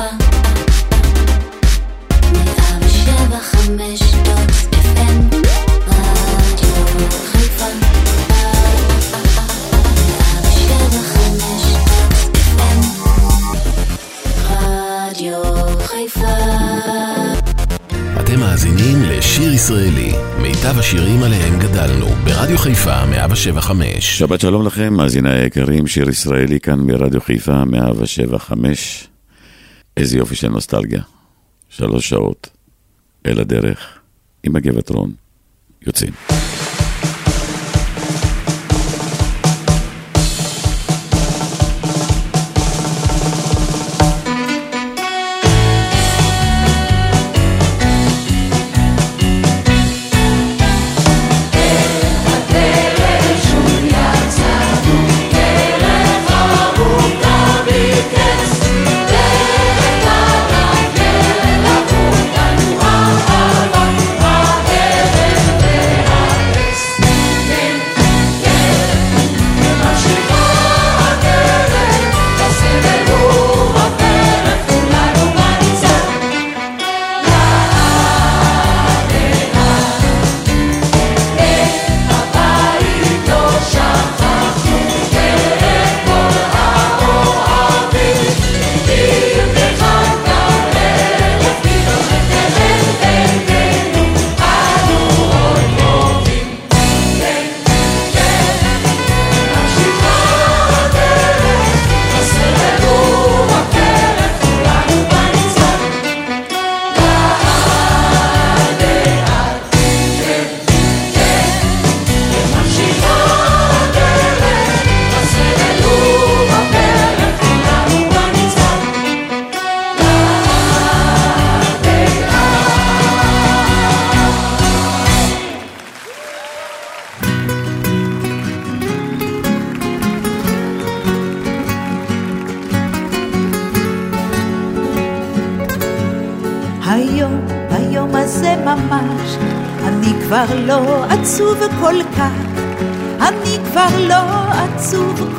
חיפה מאה ושבע חמש דוט FM רדיו חיפה מאה ושבע חמש דוט FM רדיו חיפה. אתם מאזינים לשיר ישראלי, מיטב השירים עליהם גדלנו, ברדיו חיפה 175. שבת שלום לכם, מאזיני היקרים, שיר ישראלי כאן ברדיו חיפה 175. איזה יופי של נוסטלגיה. שלוש שעות, אל הדרך, עם הגבעת רון. יוצאים.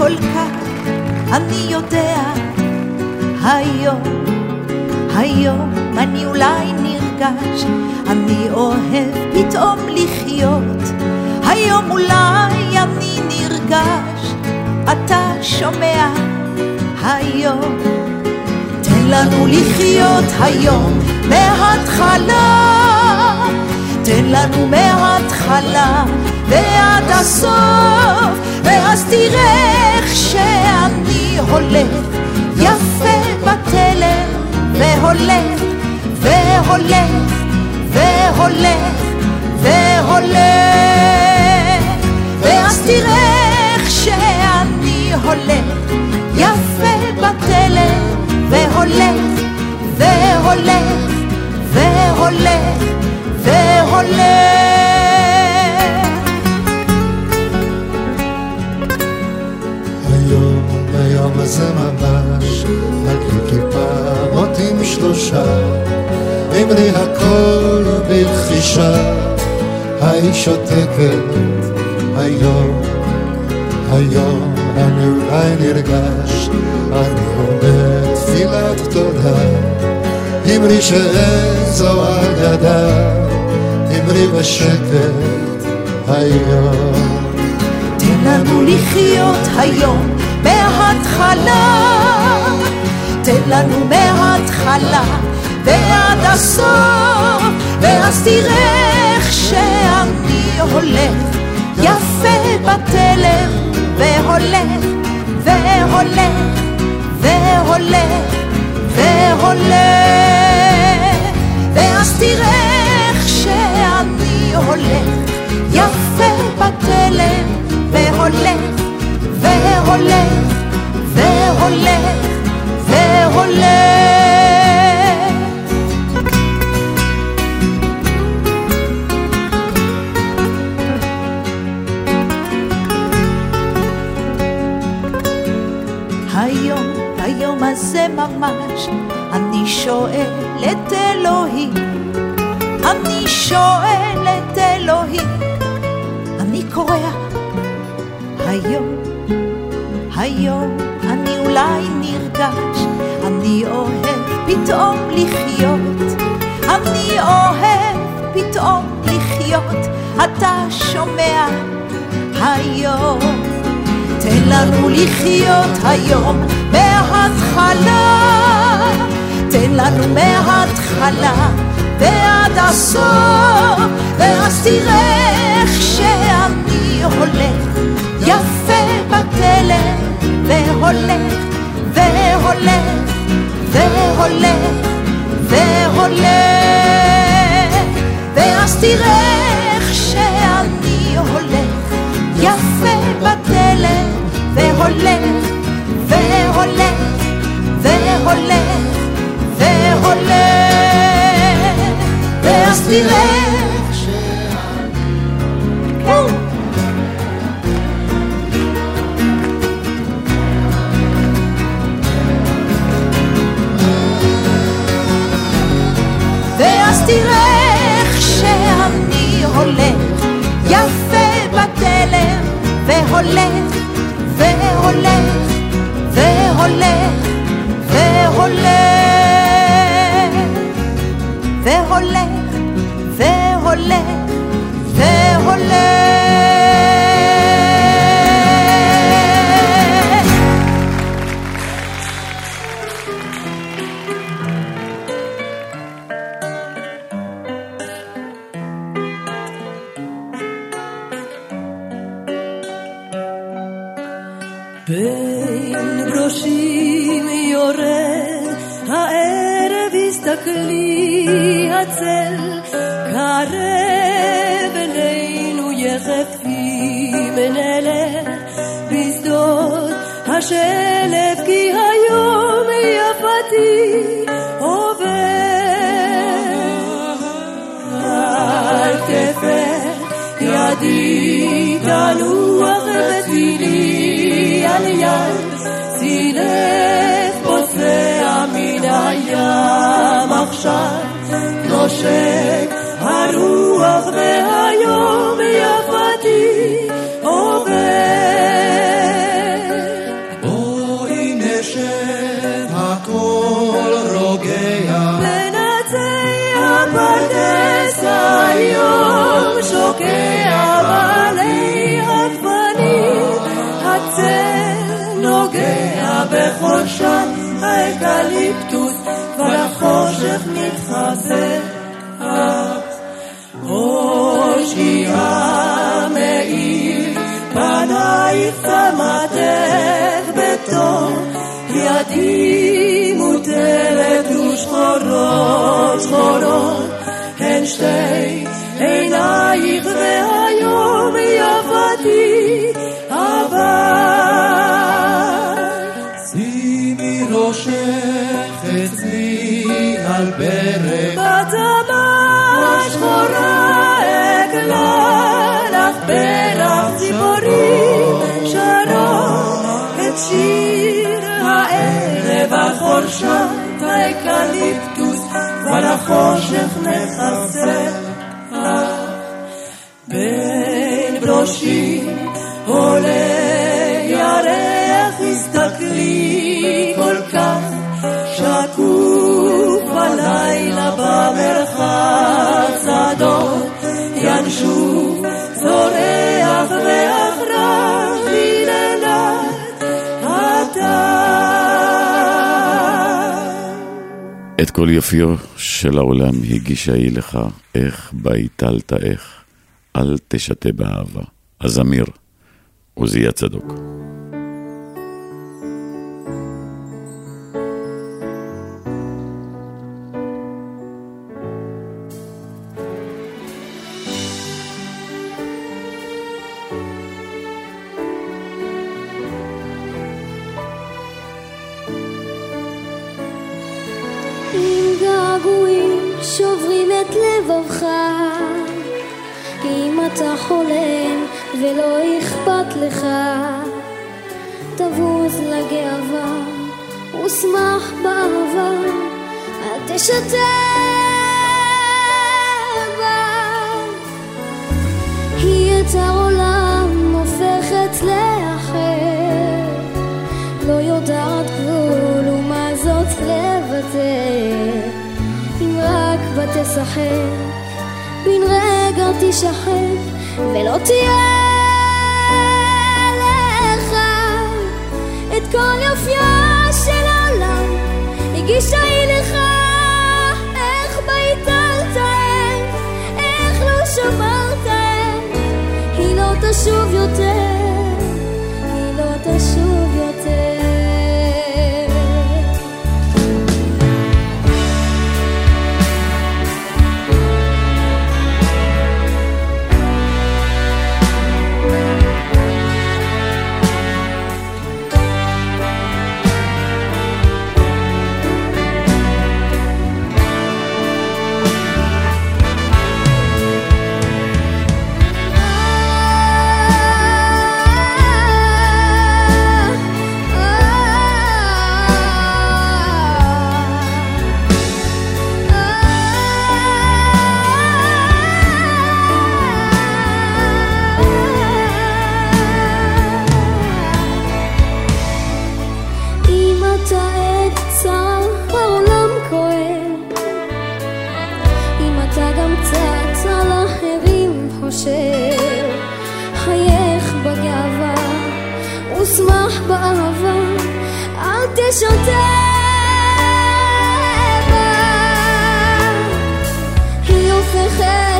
כל כך, אני יודע, היום, היום אני אולי נרגש, אני אוהב פתאום לחיות, היום אולי אני נרגש, אתה שומע, היום. תן לנו לחיות היום מההתחלה, תן לנו מההתחלה ועד הסוף, ואז תראה איך שאני הולך. יפה בתלם, והולך, והולך, והולך, והולך, ואז תראה איך שאני הולך. יפה בתלם, והולך, והולך, והולך, והולך. היום הזה ממש, נדליק כיפה מוטים שלושה, אמרי הכל בלחישה, היי שותקת, היום, היום אני אולי נרגש, אני אומר תפילת תודה, אמרי שאיזו אגדה, אמרי בשקט, היום. תן לנו לחיות היום מההתחלה, תן לנו מההתחלה ועד הסוף, ואז תראה איך שאני הולך. יפה בתלם, והולך, והולך, והולך, והולך, ואז תראה איך שאני הולך. יפה בתלם, והולך, והולך, והולך, והולך. היום, היום הזה ממש, אני שואל את אלוהים, אני שואל את אלוהים, אני קורא היום, היום אולי נרגש, אני אוהב פתאום לחיות, אני אוהב פתאום לחיות, אתה שומע היום. תן לנו לחיות היום מההתחלה, תן לנו מההתחלה ועד הסוף, ואז תראה איך שאני הולך. יפה בתלם, והולך, והולך, והולך, והולך, ואז תראה איך שאני הולך יפה בתלם, והולך, והולך, והולך, והולך. ואז תראה נוגע בחושן האקליפטוס כבר החושך מתחזק הושיעה מאיר פנייך צמתך בתוך ידי מוטלת ושחורות שחורות הן שתי עינייך והיום יפתי את שיר הערב החורשה האקליפטוס כבר החושך מכסה בין ברושים עולה ירח הסתכלי כל כך שקוף הלילה במרחב שדות ינשוף זורח ואחריו את כל יופיו של העולם הגישה היא לך, איך בה הטלת איך, אל תשתה באהבה. הזמיר, עוזיה צדוק. שוברים את לבבך, אם אתה חולם ולא אכפת לך, תבוז לגאווה ושמח באהבה, אל תשתף בה. היא את העולם הופכת לאחר, לא יודעת גבול ומה זאת לוותר. ותשחק, בן רגע תשחק, ולא תהיה לך את כל יופייה של העולם, הגישה היא לך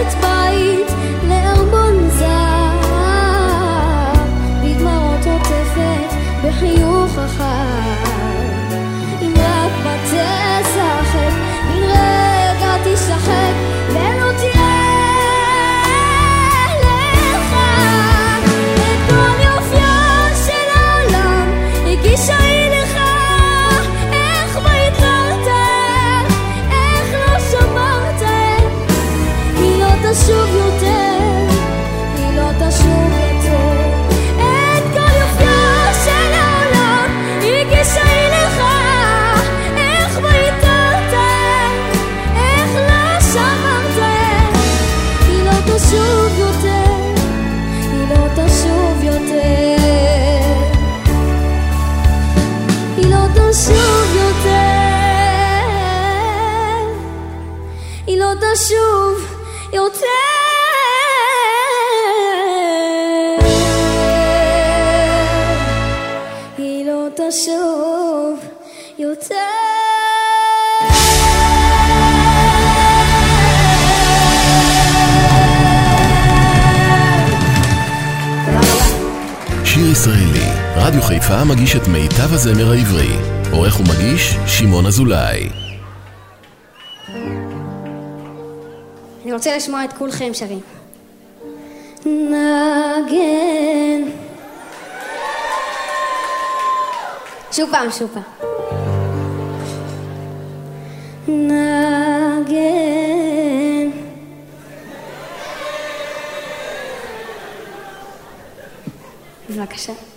הופכת בית לארמון זר, בדמעות עוטפת בחיוך החג. רדיו חיפה מגיש את מיטב הזמר העברי. עורך ומגיש, שמעון אזולאי. אני רוצה לשמוע את כולכם שרים. נגן. שוב פעם, שוב פעם. נגן. בבקשה.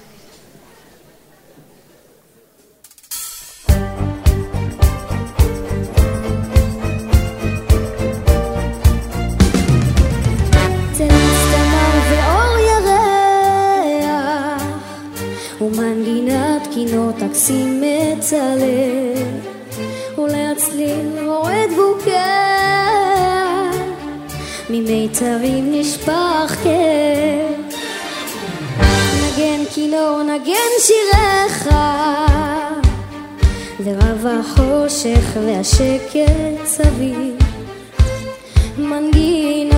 תקסים מצלם ולהצליל רועד בוקע ממיתרים נשפך כאב נגן כינור נגן שיריך. ורב החושך והשקט סביב. מנגינותיך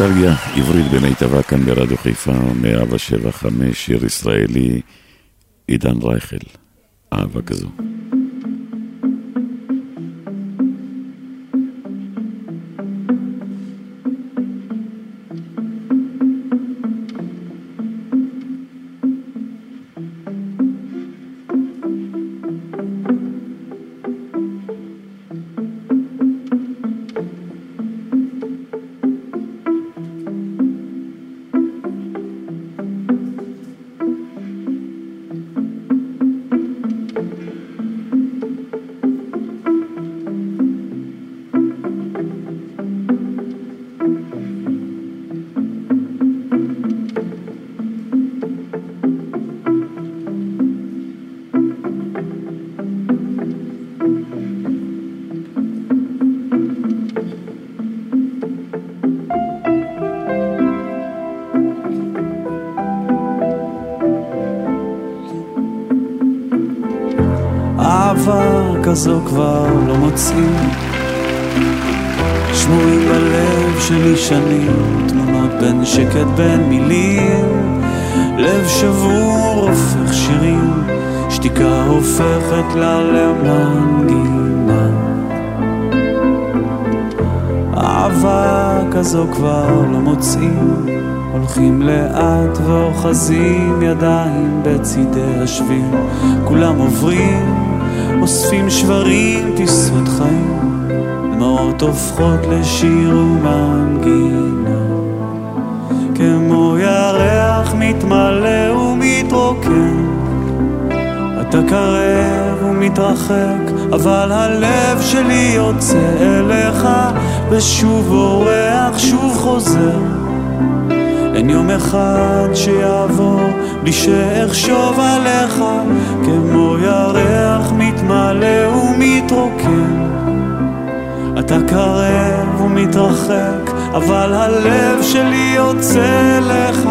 נוסטלגיה עברית במיטבה כאן ברדיו חיפה, 175, שיר ישראלי, עידן רייכל, אהבה כזו. השביל כולם עוברים, אוספים שברים, טיסות חיים. דמעות הופכות לשיר ומנגינה. כמו ירח מתמלא ומתרוקן. אתה קרב ומתרחק, אבל הלב שלי יוצא אליך, ושוב אורח, שוב חוזר. אין יום אחד שיעבור בלי שאחשוב עליך, כמו ירח מתמלא ומתרוקן. אתה קרב ומתרחק, אבל הלב שלי יוצא אליך,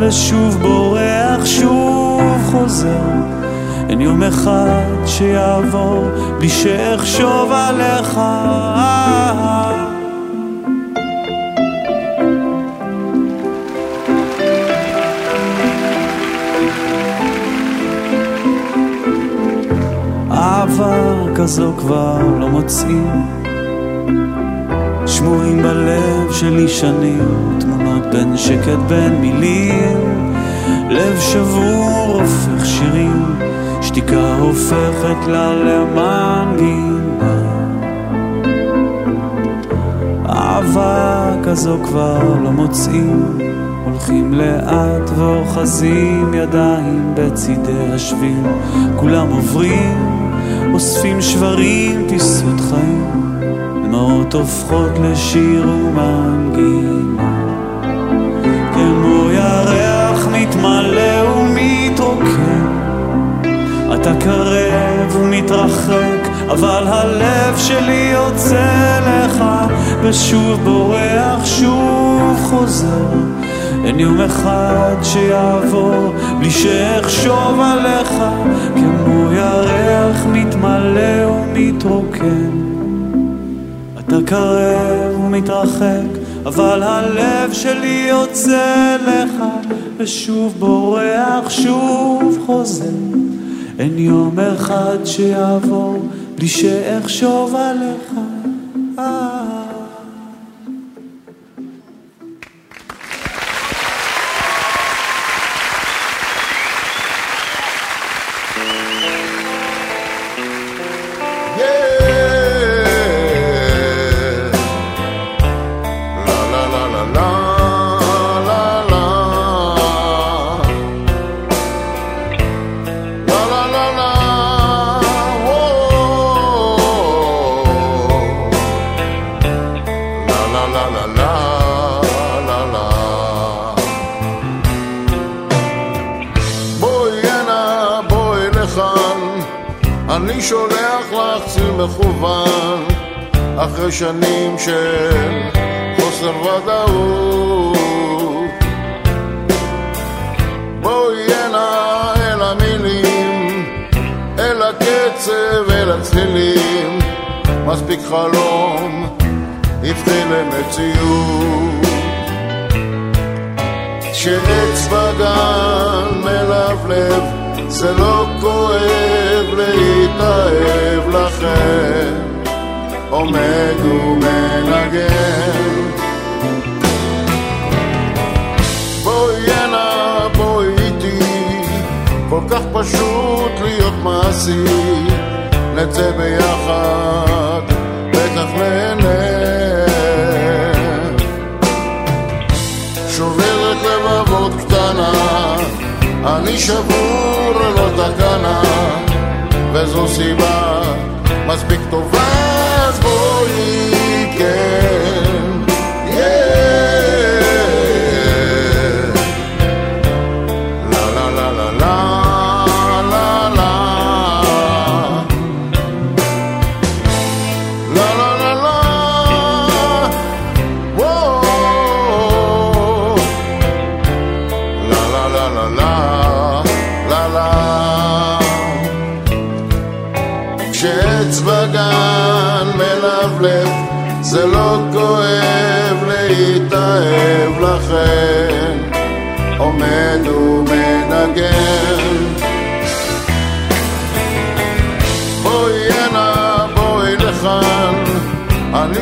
ושוב בורח, שוב חוזר. אין יום אחד שיעבור בלי שאחשוב עליך. אהבה כזו כבר לא מוצאים. שמורים בלב שלי שנים, תמונות בין שקט בין מילים, לב שבור הופך שירים, שתיקה הופכת לה למנגינה. אהבה כזו כבר לא מוצאים, הולכים לאט ואוחזים ידיים בצידי השביל, כולם עוברים, אוספים שברים, טיסות חיים, דמעות הופכות לשיר ומנגינה. כמו ירח מתמלא ומתרוקן, אתה קרב ומתרחק, אבל הלב שלי יוצא לך, ושוב בורח, שוב חוזר. אין יום אחד שיעבור בלי שאחשוב עליך, כמו ירח מתמלא ומתרוקן. אתה קרב ומתרחק, אבל הלב שלי יוצא לך, ושוב בורח, שוב חוזר. אין יום אחד שיעבור בלי שאחשוב עליך. אחרי שנים פשוט להיות מעשי. נצא ביחד בטח נהנה. שוברת לבבות קטנה אני שבור ללא תקנה וזו סיבה מספיק טובה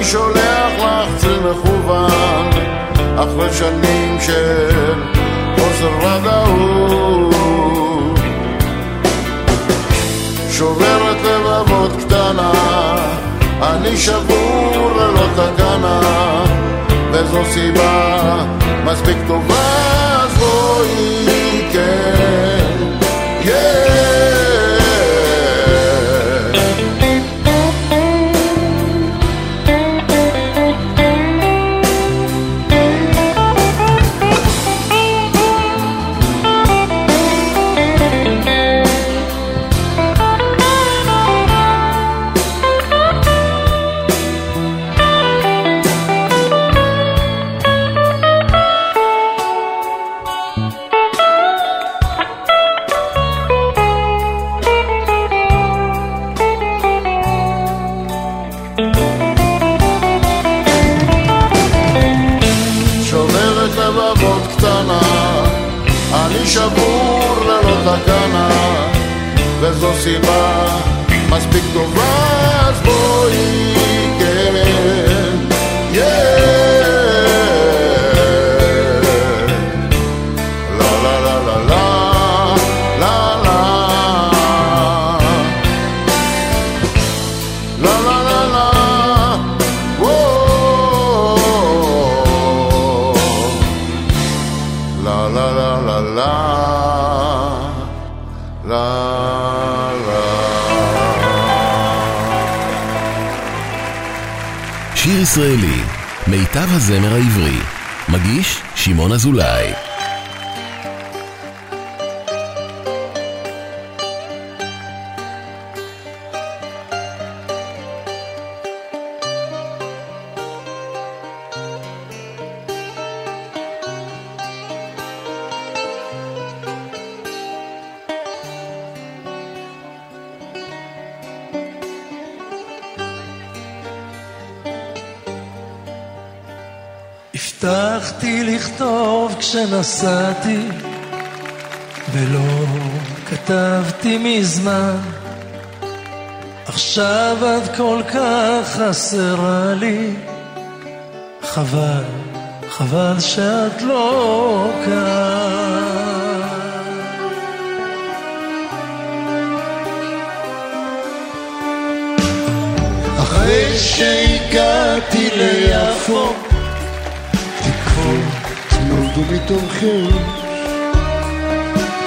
אני שולח לך צל מכוון אחרי שנים של חוסר ודאות. שוברת לבבות קטנה אני שבור ללא תקנה וזו סיבה מספיק טובה אז בואי כן וזו סיבה מספיק טובה, אז בואי שיר ישראלי, מיטב הזמר העברי. מגיש שמעון אזולאי. לכתוב כשנסעתי ולא כתבתי מזמן. עכשיו את כל כך חסרה לי. חבל, חבל שאת לא כאן. אחרי שהגעתי ליפו נולדו מתומכים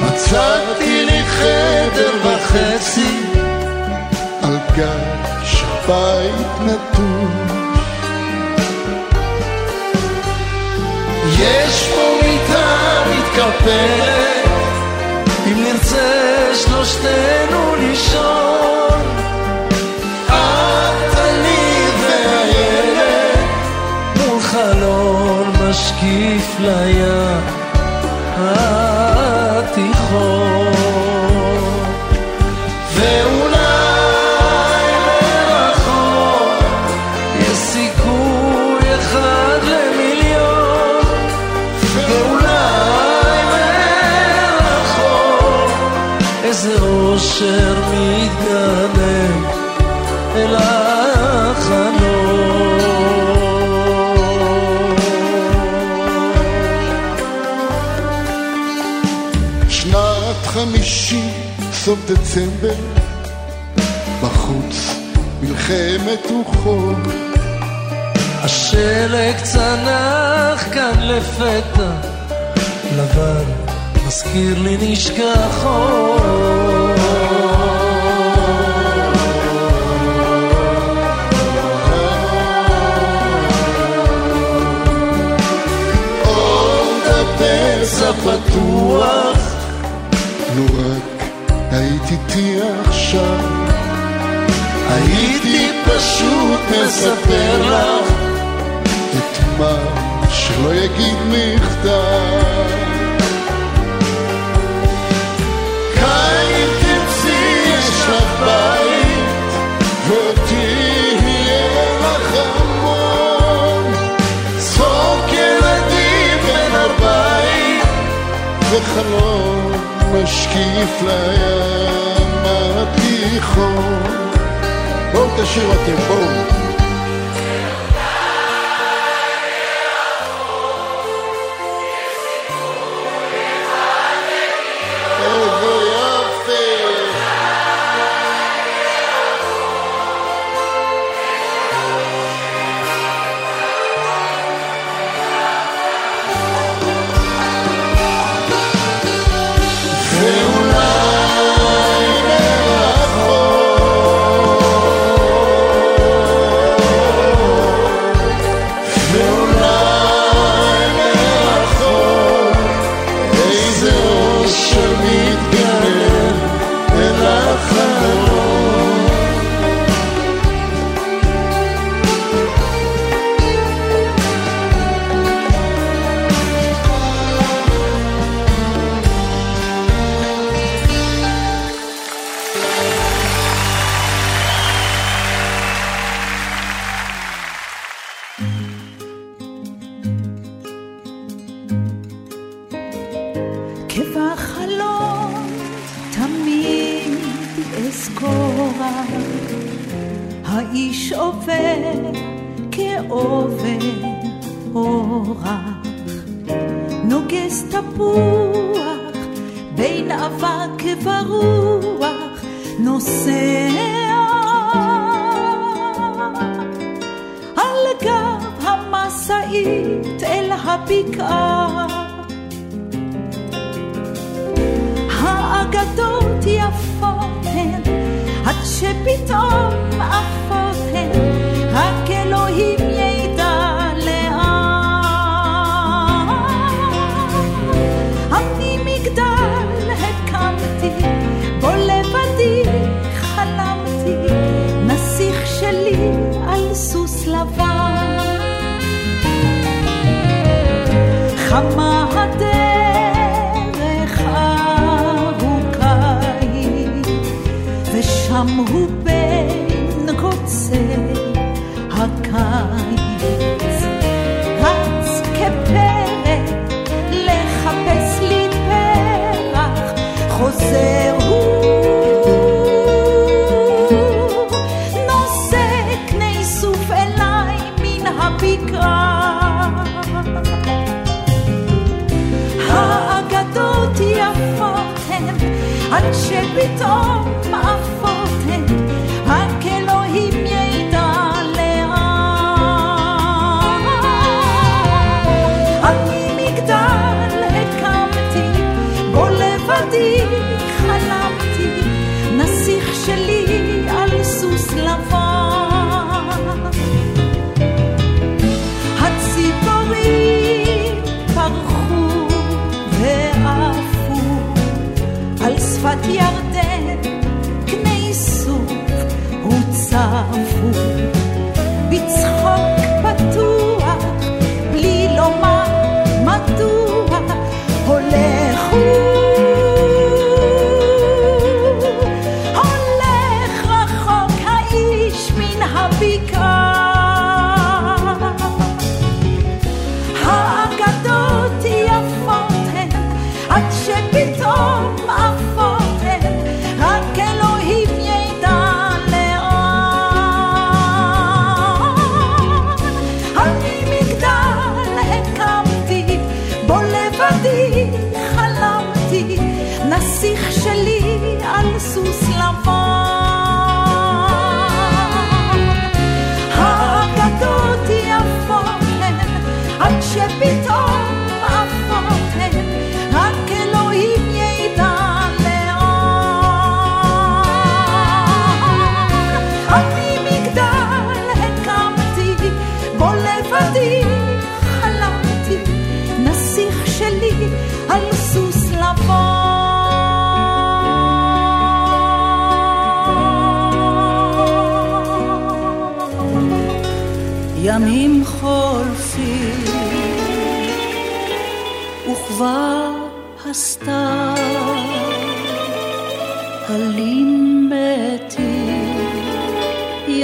מצאתי לי חדר וחצי על גג של בית נטוש. יש פה מיטה מתקפלת אם נרצה שלושתנו לישון דצמבר, בחוץ מלחמת רוחות. השלג צנח כאן לפתע, לבן מזכיר לי נשכחות. עוד היית איתי עכשיו, הייתי פשוט מספר לך את מה שלא יגיד מכתב. כאן אם תרצי יש לך בית, ואותי יהיה לך המון. צחוק ילדים בין הבית, וחלום משקיף לים התיכון. בואו תשאירו אתם, בואו. גם הוא בין קוצי הקר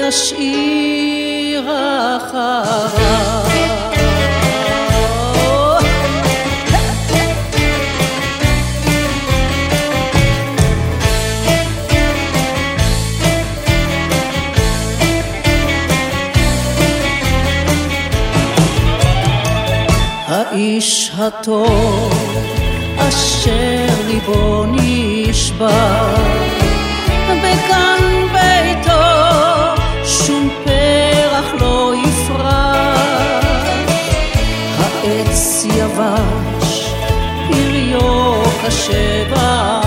תשאיר אחריו. האיש הטוב אשר ליבו נשבר, וכאן ב... חש, פריו כשבח.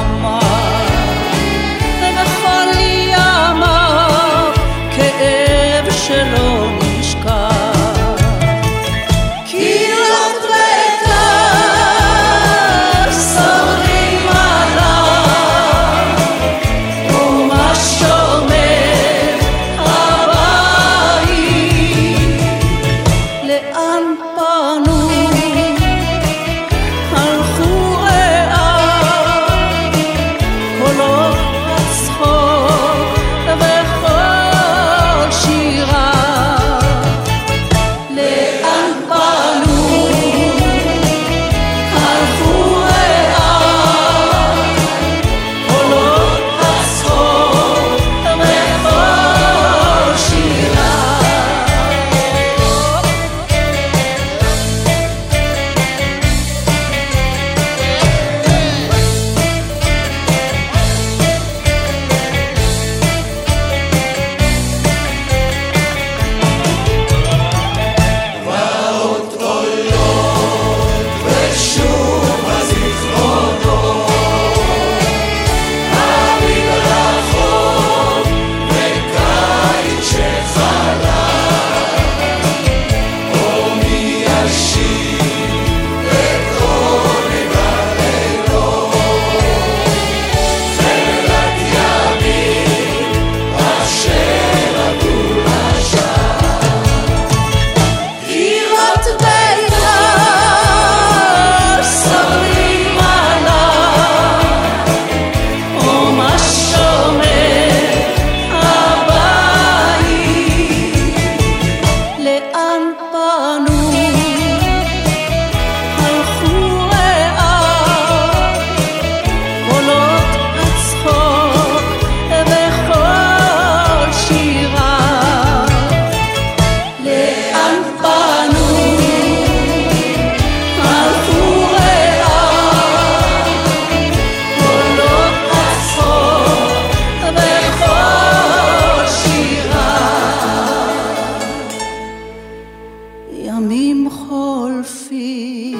ימים חולפים,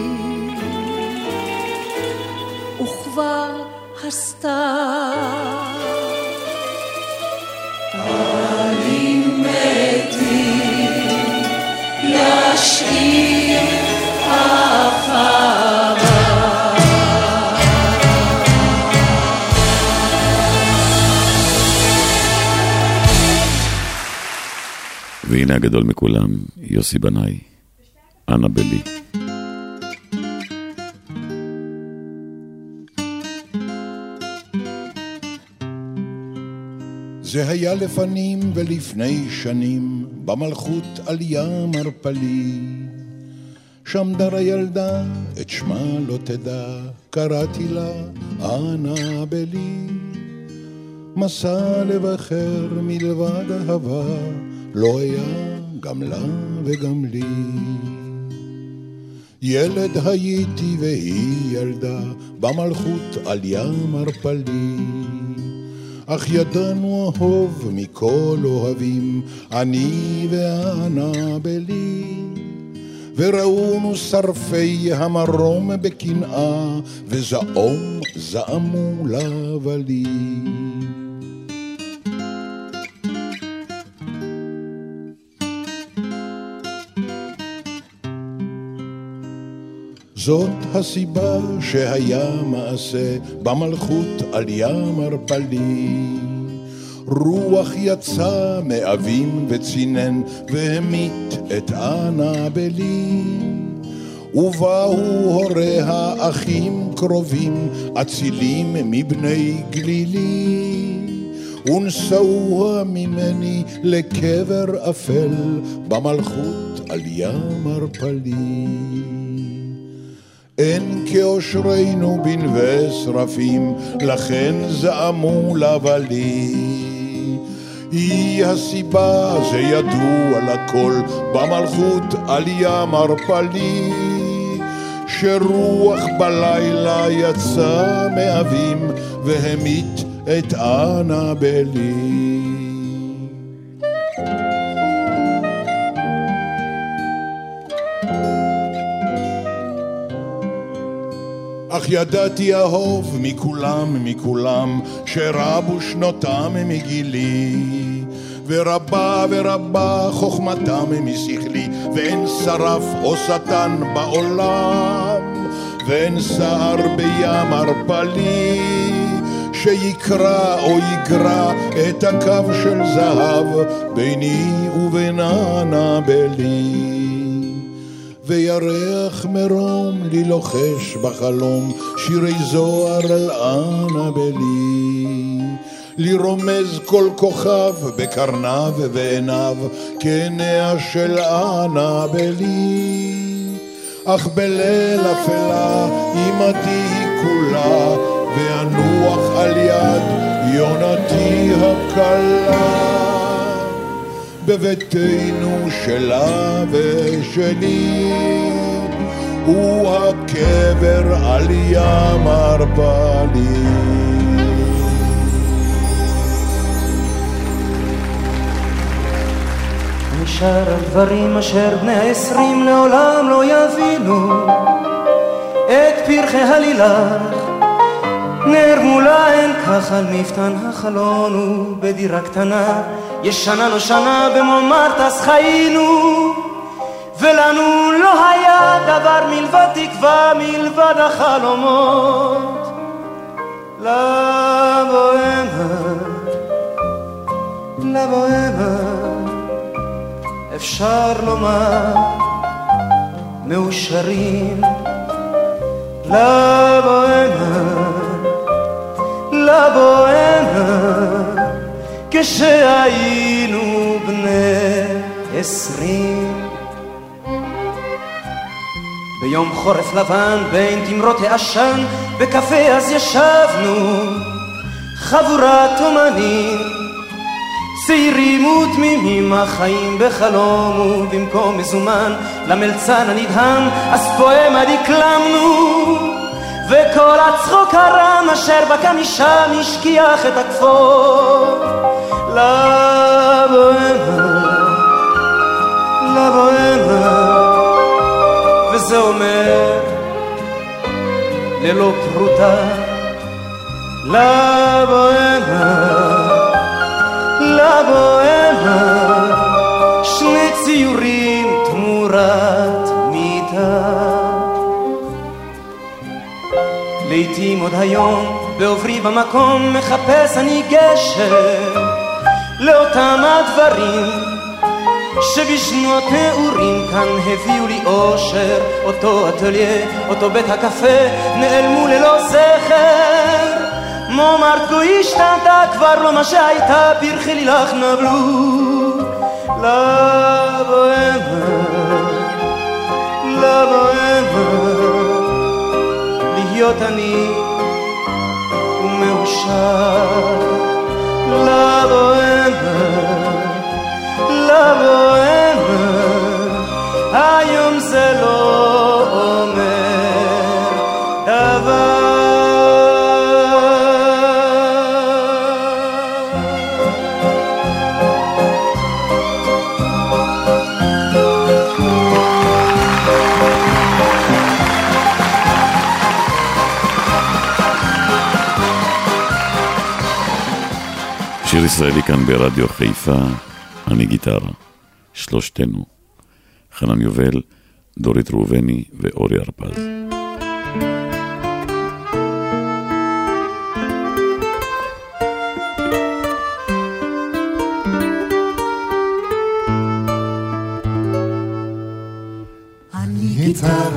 וכבר הסתר. אני מתי ישעים והנה הגדול מכולם, יוסי בנאי, אנה בלי. זה היה לפנים ולפני שנים, במלכות על ים ערפלי. שם דרה ילדה, את שמה לא תדע, קראתי לה אנה בלי. מסע לב אחר מלבד אהבה, לא היה גם לה וגם לי. ילד הייתי והיא ילדה, במלכות על ים ערפלי. אך ידענו אהוב מכל אוהבים, אני ואנה בלי. וראונו שרפי המרום בקנאה, וזעום זעמו לבלי. זאת הסיבה שהיה מעשה במלכות על ים ערפלי. רוח יצא מאבים וצינן והמית את אנה בלי. ובאו הוריה אחים קרובים, אצילים מבני גלילי. ונשאוה ממני לקבר אפל במלכות על ים ערפלי. אין כאושרנו בנווה שרפים, לכן זעמו לבלי. היא הסיבה, זה ידוע לכל, במלכות על ים ערפלי. שרוח בלילה יצא מאבים, והמית את אנה אך ידעתי אהוב מכולם, מכולם, שרבו שנותם מגילי. ורבה ורבה חוכמתם משכלי, ואין שרף או שטן בעולם, ואין סער בים ערפלי, שיקרא או יגרע את הקו של זהב ביני ובין אנבלי. וירח מרום לי לוחש בחלום שירי זוהר על אנבלי. לי רומז כל כוכב בקרניו ועיניו כעיניה של אנבלי. אך בליל אפלה עמדי היא כולה ואנוח על יד יונתי הקלה. בביתנו שלה ושלי, הוא הקבר על ים ערפלי. נשאר על דברים אשר בני העשרים לעולם לא יבינו את פרחי הלילך נר מולה אין על מפתן החלון ובדירה קטנה. ישנה נושנה במומרטס חיינו. ולנו לא היה דבר מלבד תקווה מלבד החלומות. לבוהמה לבוהמה אפשר לומר מאושרים. לבוהמה לבוהמה כשהיינו בני עשרים. ביום חורף לבן בין תמרות העשן בקפה אז ישבנו חבורת אומנים. צעירים ותמימים החיים בחלום ובמקום מזומן למלצן הנדהם אז פואמה דקלמנו וכל הצחוק הרם אשר בקע משם השכיח את הכפור. לבוהמה לבוהמה וזה אומר ללא פרוטה. לבוהמה לבוהמה שני ציורים תמורת לעתים עוד היום בעוברי במקום מחפש אני גשר לאותם הדברים שבשנות נעורים כאן הביאו לי אושר. אותו אטליה, אותו בית הקפה נעלמו ללא זכר. מומרטקו השתנתה כבר לא מה שהייתה פרחי לילך נבלו. לבוהמה לבוהמה להיות אני ומאושר לבוהמה לבוהמה היום זה לא שיר ישראלי כאן ברדיו חיפה, אני גיטרה, שלושתנו, חנן יובל, דורית ראובני ואורי הרפז. גיטרה,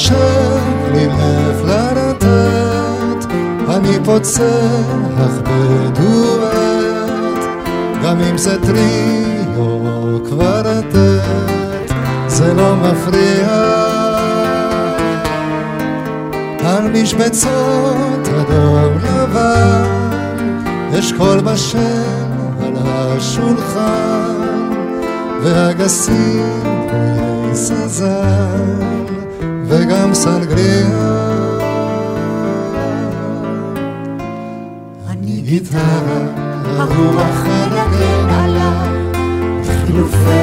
כשמתחשב לי לב לרטט, אני פוצח בדואט, גם אם זה טריו קוורטט, זה לא מפריע. על משבצות אדום לבן, יש קול בשל על השולחן, ואגסים פויי סזל, וגם סנגריה. אני גיטרה, הרוח מנגן עליי, חילופי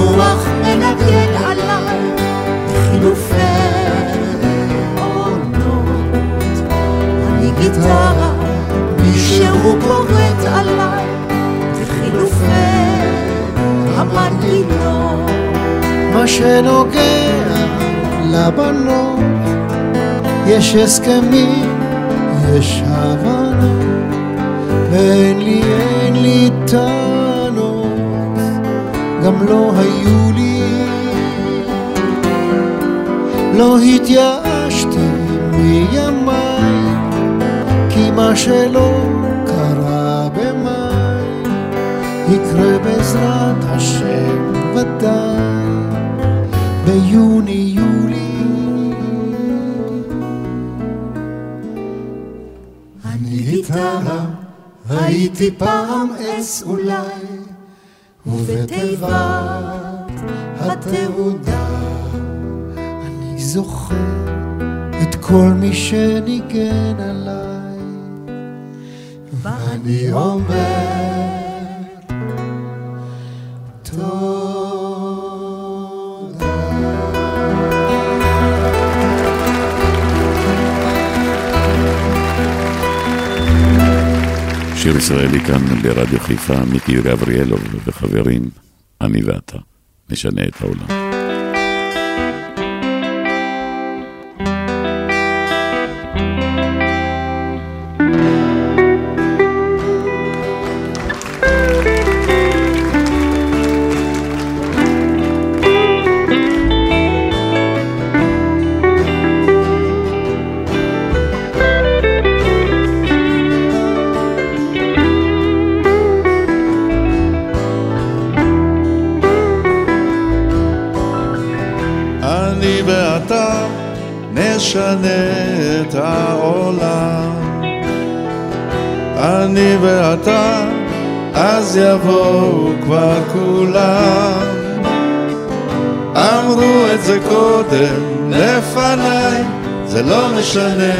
הרוח מנגן עליי, חילופי עונות. אני גיטרה, מישהו פורט עליי, חילופי המנגינות. מה שנוגע לבנות, יש הסכמים, יש הבנה, ואין לי, אין לי טענות, גם לא היו לי. לא התייאשתי מימיי, כי מה שלא קרה במאי, יקרה בעזרת השם ודאי. ביוני, יולי. אני גיטרה, הייתי פעם עץ אולי, התעודה אני זוכר את כל מי שניגן עליי, ואני אומר שיר ישראלי כאן ברדיו חיפה, מיקי גבריאלוב וחברים, אני ואתה, נשנה את העולם. זה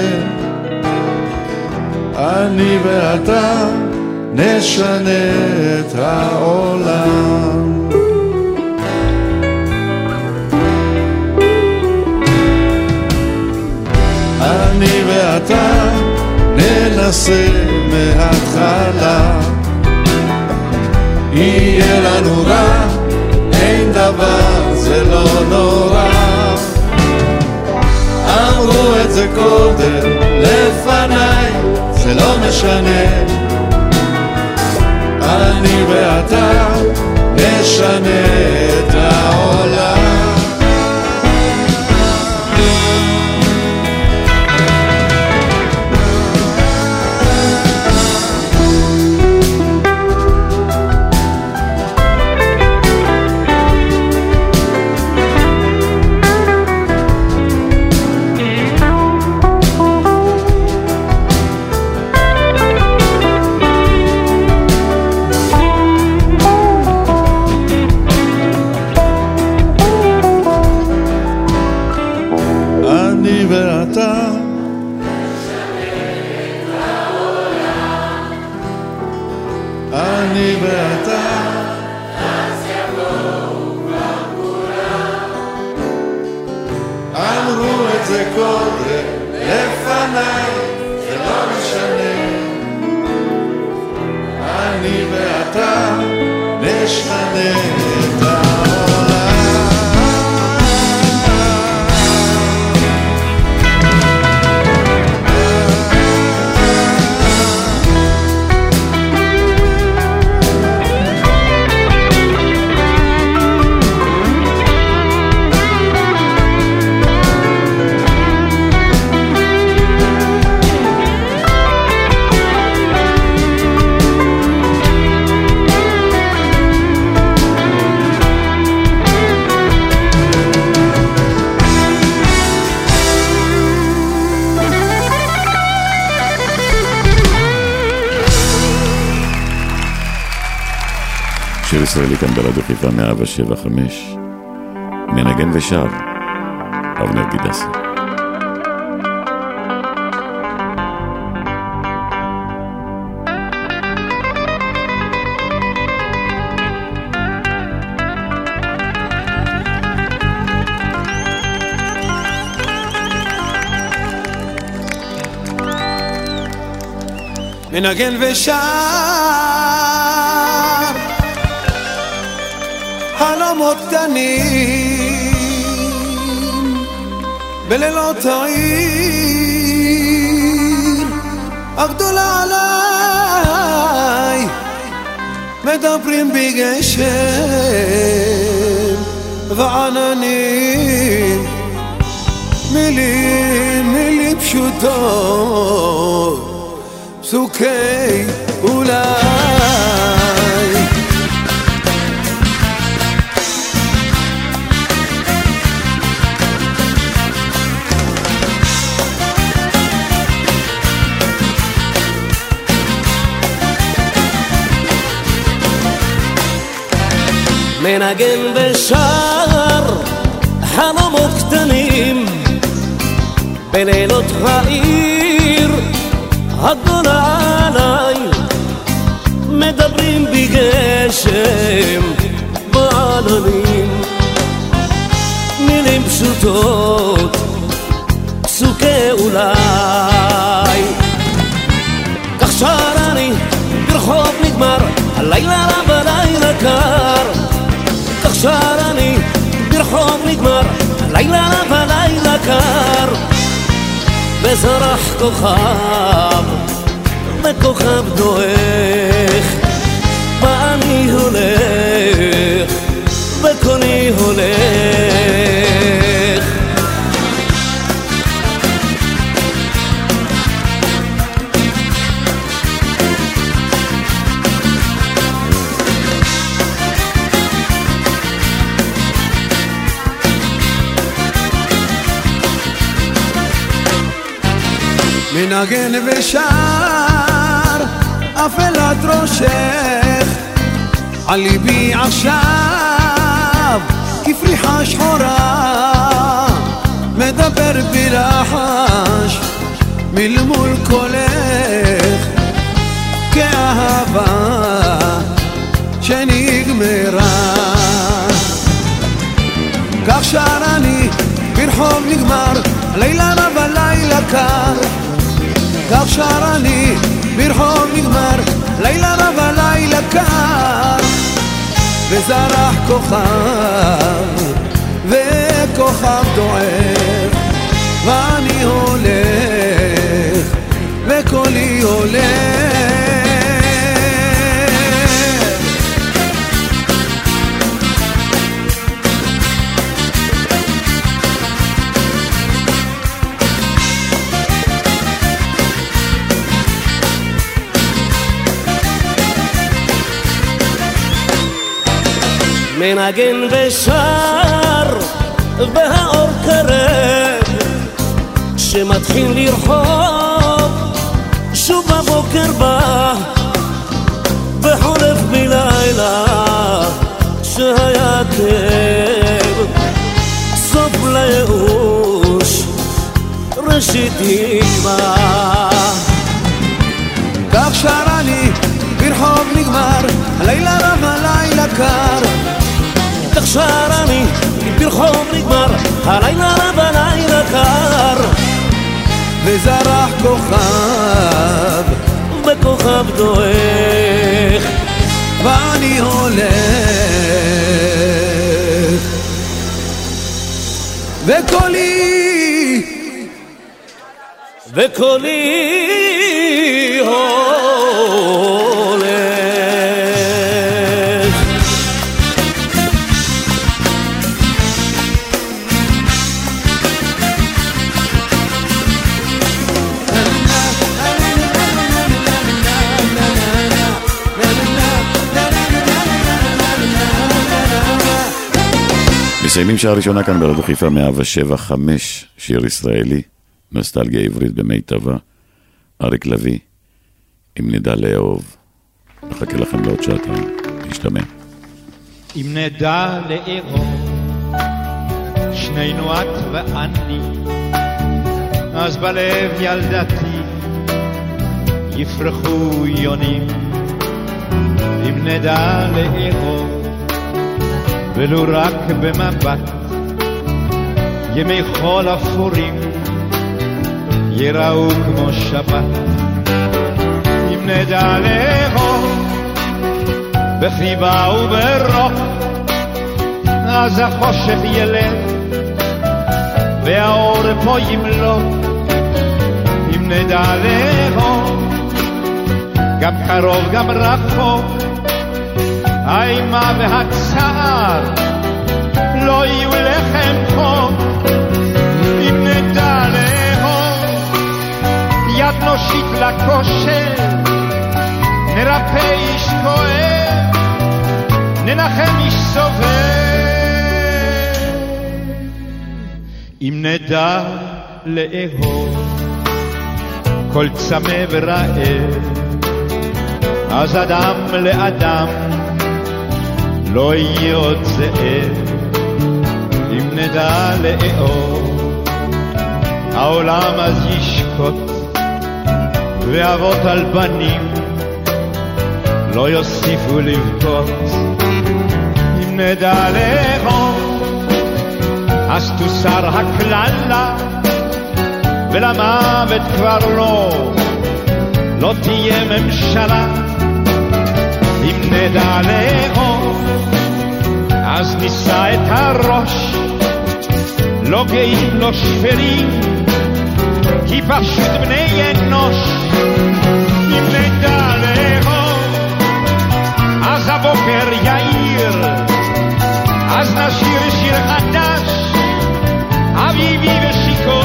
חיפה 175, מנגן ושר, אבנר גידסי. מנגן ושר חלומות קטנים בלילות העיר הגדולה עליי מדברים בגשם ועננים מילים, מילים פשוטות פסוקי אולי מנגן ושר חלומות קטנים בלילות העיר הגדולה עליי. מדברים בגשם בעננים. מילים פשוטות פסוקי אולי. כך שר אני ברחוב נגמר הלילה רב הלילה קר שר אני ברחוב נגמר הלילה רב הלילה קר. וזרח כוכב וכוכב דועך ואני הולך וקולי הולך מנגן ושר אפלת ראשך. על ליבי עכשיו כפריחה שחורה מדבר בלחש מלמול קולך. כאהבה שנגמרה. כך שר אני ברחוב נגמר לילה רב הלילה קר כך שר אני ברחוב נגמר, לילה רב הלילה קר, וזרח כוכב, וכוכב דועך, ואני הולך, וקולי הולך. מנגן ושר והאור קרב. שמתחיל לרחוב שוב בבוקר בא וחולף בלילה שהיה כאב. סוף לייאוש ראשית תקווה כך שר אני ברחוב נגמר הלילה רב הלילה קר שר אני, ברחוב נגמר, הלילה רב הלילה קר. וזרח כוכב, וכוכב דועך, ואני הולך. וקולי, וקולי מסיימים שעה ראשונה כאן ברדיו חיפה 107 שיר ישראלי, נוסטלגיה עברית במיטבה, אריק לביא, אם נדע לאהוב. נחכה לכם לעוד שעתיים, נשתמע. אם נדע לאהוב, שנינו את ואני, אז בלב ילדתי יפרחו יונים. אם נדע לאהוב, ולו רק במבט. ימי חול אפורים ייראו כמו שבת. אם נדע לאהוב בחיבה וברוך, אז החושך ילך והאור פה ימלוך. אם נדע לאהוב גם קרוב גם רחוק האימה והצער לא יהיו לחם חום אם נדע לאהוב יד נושיט לכושר נרפא איש כואב ננחם איש סובל. אם נדע לאהוב כל צמא ורעב אז אדם לאדם לא יהיה עוד זאב. אם נדע לאהוב העולם אז ישקוט ואבות על בנים לא יוסיפו לבכות. אם נדע לאהוב אז תוסר הקללה ולמוות כבר לא לא תהיה ממשלה נדע לאהוב אז נישא את הראש לא גאים, לא שפלים כי פשוט בני אנוש אם נדע לאהוב אז הבוקר יאיר אז נשיר שיר חדש אביבי ושיכור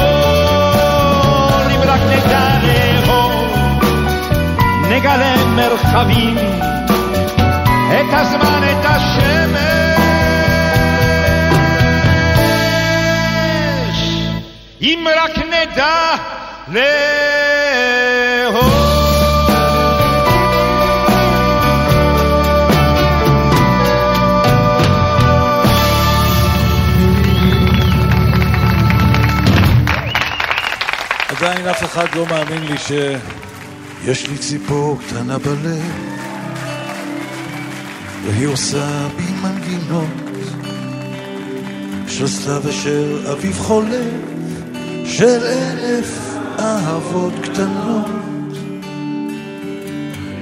אם רק נדע לאהוב נגלה מרחבים את הזמן, את השמש. אם רק נדע לאהוב. עדיין אף אחד לא מאמין לי שיש לי ציפור קטנה בלב והיא עושה בי מנגינות של סתיו אשר אביב חולף של אלף אהבות קטנות.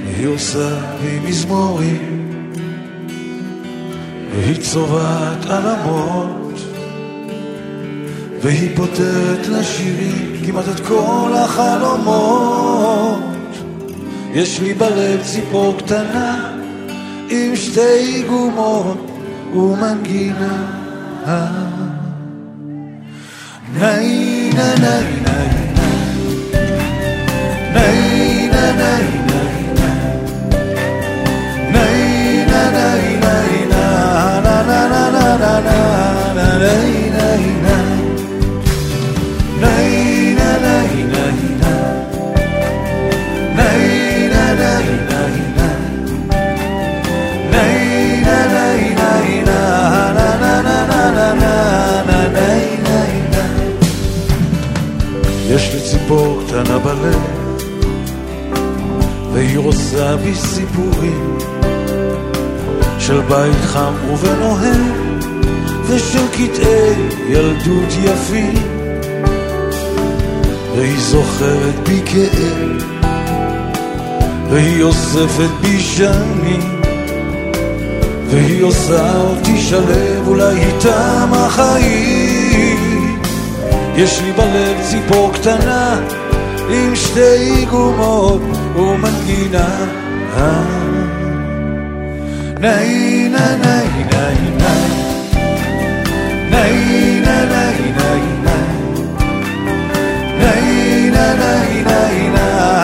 והיא עושה בי מזמורים והיא צובעת עלמות והיא פותרת לשירים כמעט את כל החלומות. יש לי בלב ציפור קטנה עם שתי גומות ומנגינה ניי ניי קטנה בלב והיא עושה בי סיפורים של בית חם ובנוהם ושל קטעי ילדות יפים. והיא זוכרת בי כאב והיא אוספת בי שנים והיא עושה אותי שלב אולי איתם החיים. יש לי בלב ציפור קטנה עם שתי גומות ומנגינה. נאי נא נאי נאי נאי נאי נא נאי נאי נאי נאי נא נאי נאי נאי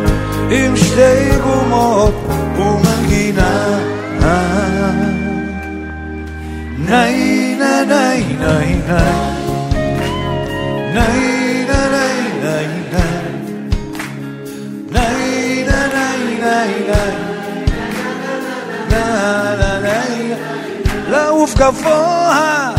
עם שתי גומות ומנגינה. ניי ניי ניי ניי ניי לעוף גבוה